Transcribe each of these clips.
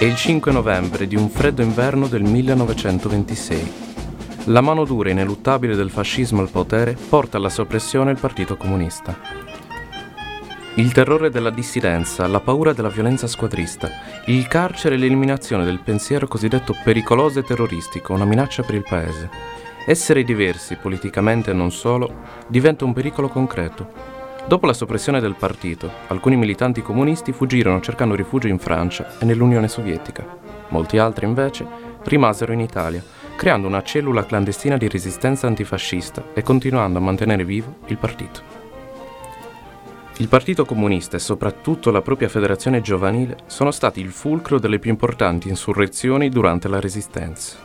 È il 5 novembre di un freddo inverno del 1926. La mano dura e ineluttabile del fascismo al potere porta alla soppressione il Partito Comunista. Il terrore della dissidenza, la paura della violenza squadrista, il carcere e l'eliminazione del pensiero cosiddetto pericoloso e terroristico, una minaccia per il paese. Essere diversi, politicamente e non solo, diventa un pericolo concreto, Dopo la soppressione del partito, alcuni militanti comunisti fuggirono cercando rifugio in Francia e nell'Unione Sovietica. Molti altri, invece, rimasero in Italia, creando una cellula clandestina di resistenza antifascista e continuando a mantenere vivo il partito. Il Partito Comunista e soprattutto la propria federazione giovanile sono stati il fulcro delle più importanti insurrezioni durante la Resistenza.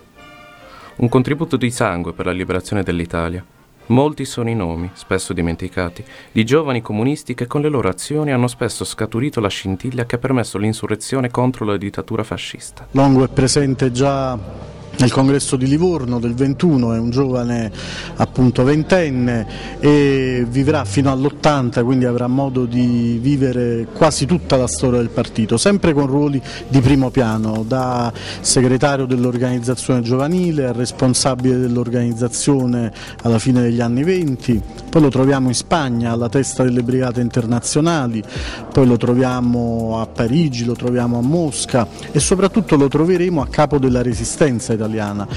Un contributo di sangue per la liberazione dell'Italia, Molti sono i nomi, spesso dimenticati, di giovani comunisti che con le loro azioni hanno spesso scaturito la scintilla che ha permesso l'insurrezione contro la dittatura fascista. Longo è presente già nel congresso di Livorno del 21, è un giovane appunto ventenne e vivrà fino all'80, quindi avrà modo di vivere quasi tutta la storia del partito, sempre con ruoli di primo piano, da segretario dell'organizzazione giovanile a responsabile dell'organizzazione alla fine degli anni 20, poi lo troviamo in Spagna alla testa delle brigate internazionali, poi lo troviamo a Parigi, lo troviamo a Mosca e soprattutto lo troveremo a capo della resistenza italiana.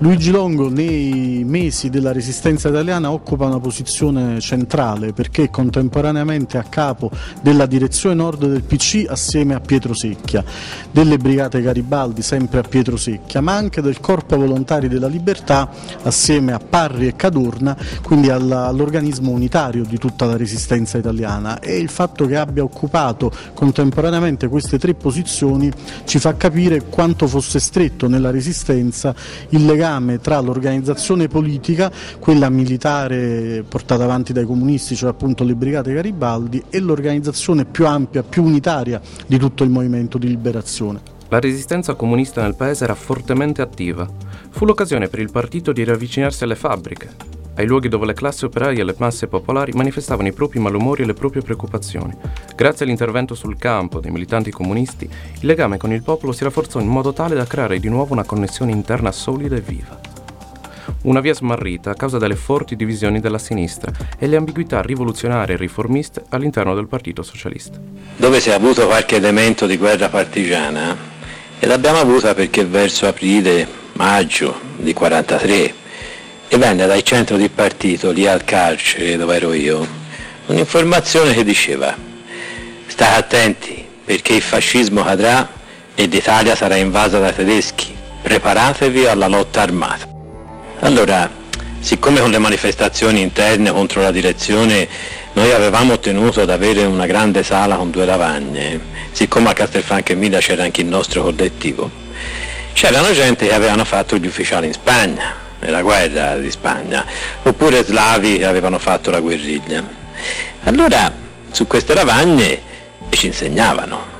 Luigi Longo nei mesi della resistenza italiana occupa una posizione centrale perché è contemporaneamente a capo della direzione nord del PC assieme a Pietro Secchia, delle Brigate Garibaldi sempre a Pietro Secchia, ma anche del Corpo Volontari della Libertà assieme a Parri e Cadorna, quindi all'organismo unitario di tutta la resistenza italiana. E il fatto che abbia occupato contemporaneamente queste tre posizioni ci fa capire quanto fosse stretto nella resistenza il legame tra l'organizzazione politica, quella militare portata avanti dai comunisti, cioè appunto le Brigate Garibaldi, e l'organizzazione più ampia, più unitaria di tutto il movimento di liberazione. La resistenza comunista nel paese era fortemente attiva. Fu l'occasione per il partito di riavvicinarsi alle fabbriche, ai luoghi dove le classi operaie e le masse popolari manifestavano i propri malumori e le proprie preoccupazioni. Grazie all'intervento sul campo dei militanti comunisti, il legame con il popolo si rafforzò in modo tale da creare di nuovo una connessione interna solida e viva. Una via smarrita a causa delle forti divisioni della sinistra e le ambiguità rivoluzionarie e riformiste all'interno del Partito Socialista. Dove si è avuto qualche elemento di guerra partigiana, e l'abbiamo avuta perché verso aprile, maggio di 43 e venne dal centro di partito lì al carcere dove ero io un'informazione che diceva state attenti perché il fascismo cadrà ed Italia sarà invasa dai tedeschi. Preparatevi alla lotta armata. Allora siccome con le manifestazioni interne contro la direzione noi avevamo ottenuto ad avere una grande sala con due lavagne siccome a Castelfranco Emilia c'era anche il nostro collettivo c'erano gente che avevano fatto gli ufficiali in Spagna nella guerra di Spagna, oppure slavi avevano fatto la guerriglia. Allora su queste lavagne ci insegnavano.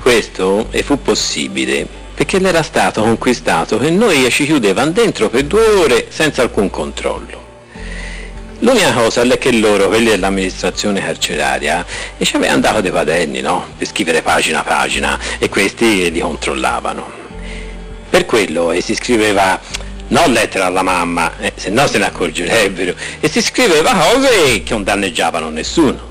Questo e fu possibile perché l'era stato conquistato che noi ci chiudevano dentro per due ore senza alcun controllo. L'unica cosa è che loro, quelli dell'amministrazione carceraria, ci avevano dato dei quaderni, no? Per scrivere pagina a pagina e questi li controllavano. Per quello si scriveva non lettera alla mamma, eh, se no se ne accorgerebbero, e si scriveva cose che non danneggiavano nessuno.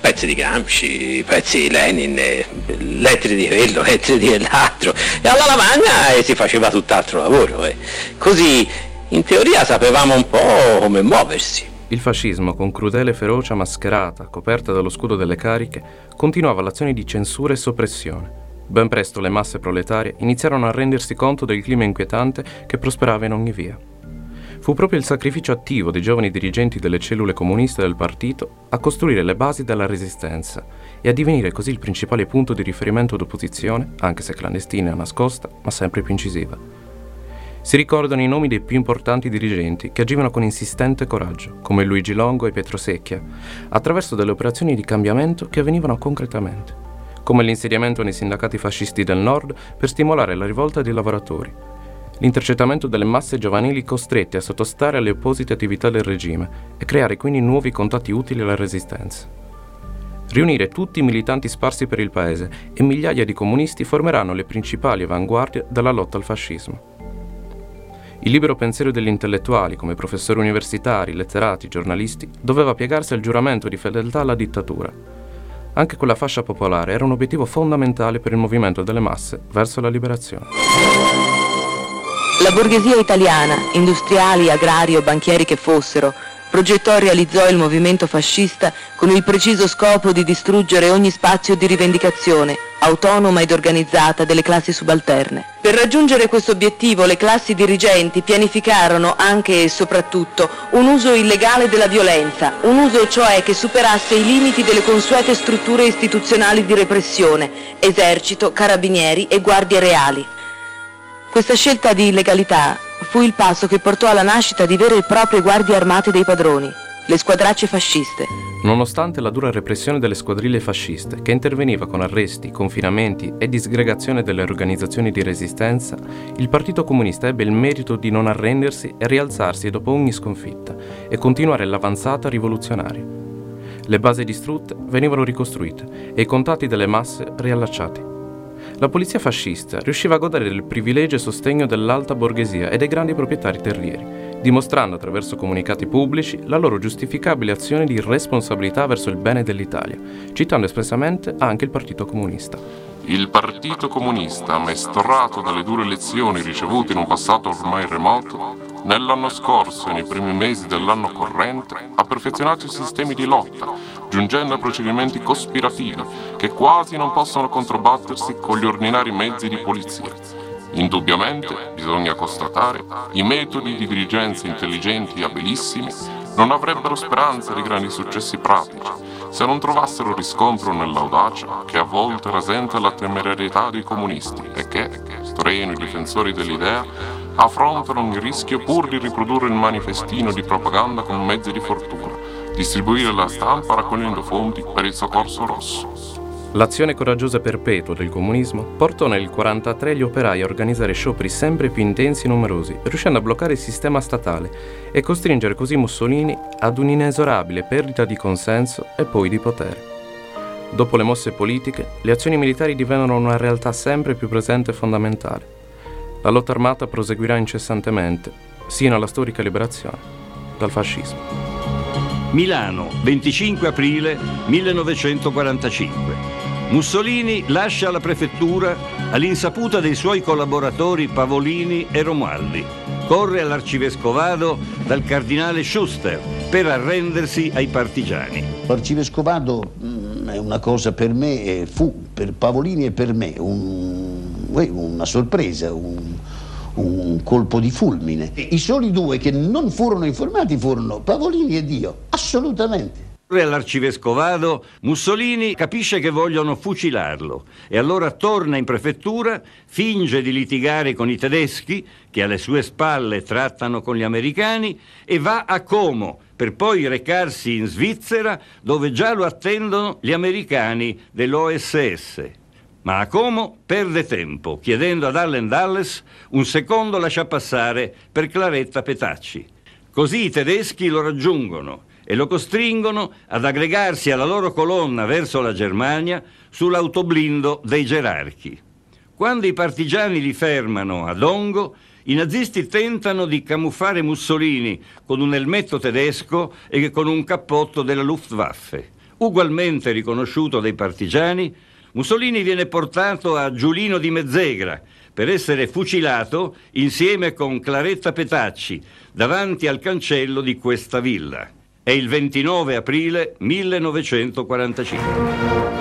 Pezzi di Gramsci, pezzi di Lenin, eh, lettere di quello, lettere di quell'altro, e alla lavagna eh, si faceva tutt'altro lavoro. Eh. Così in teoria sapevamo un po' come muoversi. Il fascismo, con crudele ferocia mascherata, coperta dallo scudo delle cariche, continuava l'azione di censura e soppressione Ben presto le masse proletarie iniziarono a rendersi conto del clima inquietante che prosperava in ogni via. Fu proprio il sacrificio attivo dei giovani dirigenti delle cellule comuniste del partito a costruire le basi della resistenza e a divenire così il principale punto di riferimento d'opposizione, anche se clandestina e nascosta, ma sempre più incisiva. Si ricordano i nomi dei più importanti dirigenti che agivano con insistente coraggio, come Luigi Longo e Pietro Secchia, attraverso delle operazioni di cambiamento che avvenivano concretamente come l'insediamento nei sindacati fascisti del nord per stimolare la rivolta dei lavoratori, l'intercettamento delle masse giovanili costrette a sottostare alle opposite attività del regime e creare quindi nuovi contatti utili alla resistenza. riunire tutti i militanti sparsi per il paese e migliaia di comunisti formeranno le principali avanguardie della lotta al fascismo. Il libero pensiero degli intellettuali, come professori universitari, letterati, giornalisti, doveva piegarsi al giuramento di fedeltà alla dittatura. Anche quella fascia popolare era un obiettivo fondamentale per il movimento delle masse verso la liberazione. La borghesia italiana, industriali, agrari o banchieri che fossero, progettò e realizzò il movimento fascista con il preciso scopo di distruggere ogni spazio di rivendicazione, autonoma ed organizzata delle classi subalterne. Per raggiungere questo obiettivo le classi dirigenti pianificarono anche e soprattutto un uso illegale della violenza, un uso cioè che superasse i limiti delle consuete strutture istituzionali di repressione, esercito, carabinieri e guardie reali. Questa scelta di illegalità fu il passo che portò alla nascita di vere e proprie guardie armate dei padroni, le squadracce fasciste. Nonostante la dura repressione delle squadriglie fasciste, che interveniva con arresti, confinamenti e disgregazione delle organizzazioni di resistenza, il Partito Comunista ebbe il merito di non arrendersi e rialzarsi dopo ogni sconfitta e continuare l'avanzata rivoluzionaria. Le basi distrutte venivano ricostruite e i contatti delle masse riallacciati. La polizia fascista riusciva a godere del privilegio e sostegno dell'alta borghesia e dei grandi proprietari terrieri, dimostrando attraverso comunicati pubblici la loro giustificabile azione di responsabilità verso il bene dell'Italia, citando espressamente anche il Partito Comunista. Il Partito Comunista, maestrato dalle dure lezioni ricevute in un passato ormai remoto, nell'anno scorso e nei primi mesi dell'anno corrente ha perfezionato i sistemi di lotta, giungendo a procedimenti cospirativi che quasi non possono controbattersi con gli ordinari mezzi di polizia. Indubbiamente, bisogna constatare, i metodi di dirigenza intelligenti e abilissimi non avrebbero speranza di grandi successi pratici se non trovassero riscontro nell'audacia che a volte rasenta la temerarietà dei comunisti e che, strenui difensori dell'idea, affrontano il rischio pur di riprodurre il manifestino di propaganda con mezzi di fortuna distribuire la stampa raccogliendo fondi per il soccorso rosso. L'azione coraggiosa e perpetua del comunismo portò nel 1943 gli operai a organizzare scioperi sempre più intensi e numerosi, riuscendo a bloccare il sistema statale e costringere così Mussolini ad un'inesorabile perdita di consenso e poi di potere. Dopo le mosse politiche, le azioni militari divennero una realtà sempre più presente e fondamentale. La lotta armata proseguirà incessantemente, sino alla storica liberazione dal fascismo. Milano, 25 aprile 1945. Mussolini lascia la prefettura all'insaputa dei suoi collaboratori Pavolini e Romualdi. Corre all'arcivescovado dal cardinale Schuster per arrendersi ai partigiani. L'arcivescovado mm, è una cosa per me, fu per Pavolini e per me un, una sorpresa, un, un colpo di fulmine. I soli due che non furono informati furono Pavolini ed io, assolutamente. All'arcivescovado Mussolini capisce che vogliono fucilarlo e allora torna in prefettura, finge di litigare con i tedeschi che alle sue spalle trattano con gli americani e va a Como per poi recarsi in Svizzera dove già lo attendono gli americani dell'OSS. Ma a Como perde tempo, chiedendo ad Allen Dulles un secondo lasciapassare per Claretta Petacci. Così i tedeschi lo raggiungono e lo costringono ad aggregarsi alla loro colonna verso la Germania sull'autoblindo dei gerarchi. Quando i partigiani li fermano a Dongo, i nazisti tentano di camuffare Mussolini con un elmetto tedesco e con un cappotto della Luftwaffe. Ugualmente riconosciuto dai partigiani, Mussolini viene portato a Giulino di Mezzegra per essere fucilato insieme con Claretta Petacci davanti al cancello di questa villa. È il 29 aprile 1945.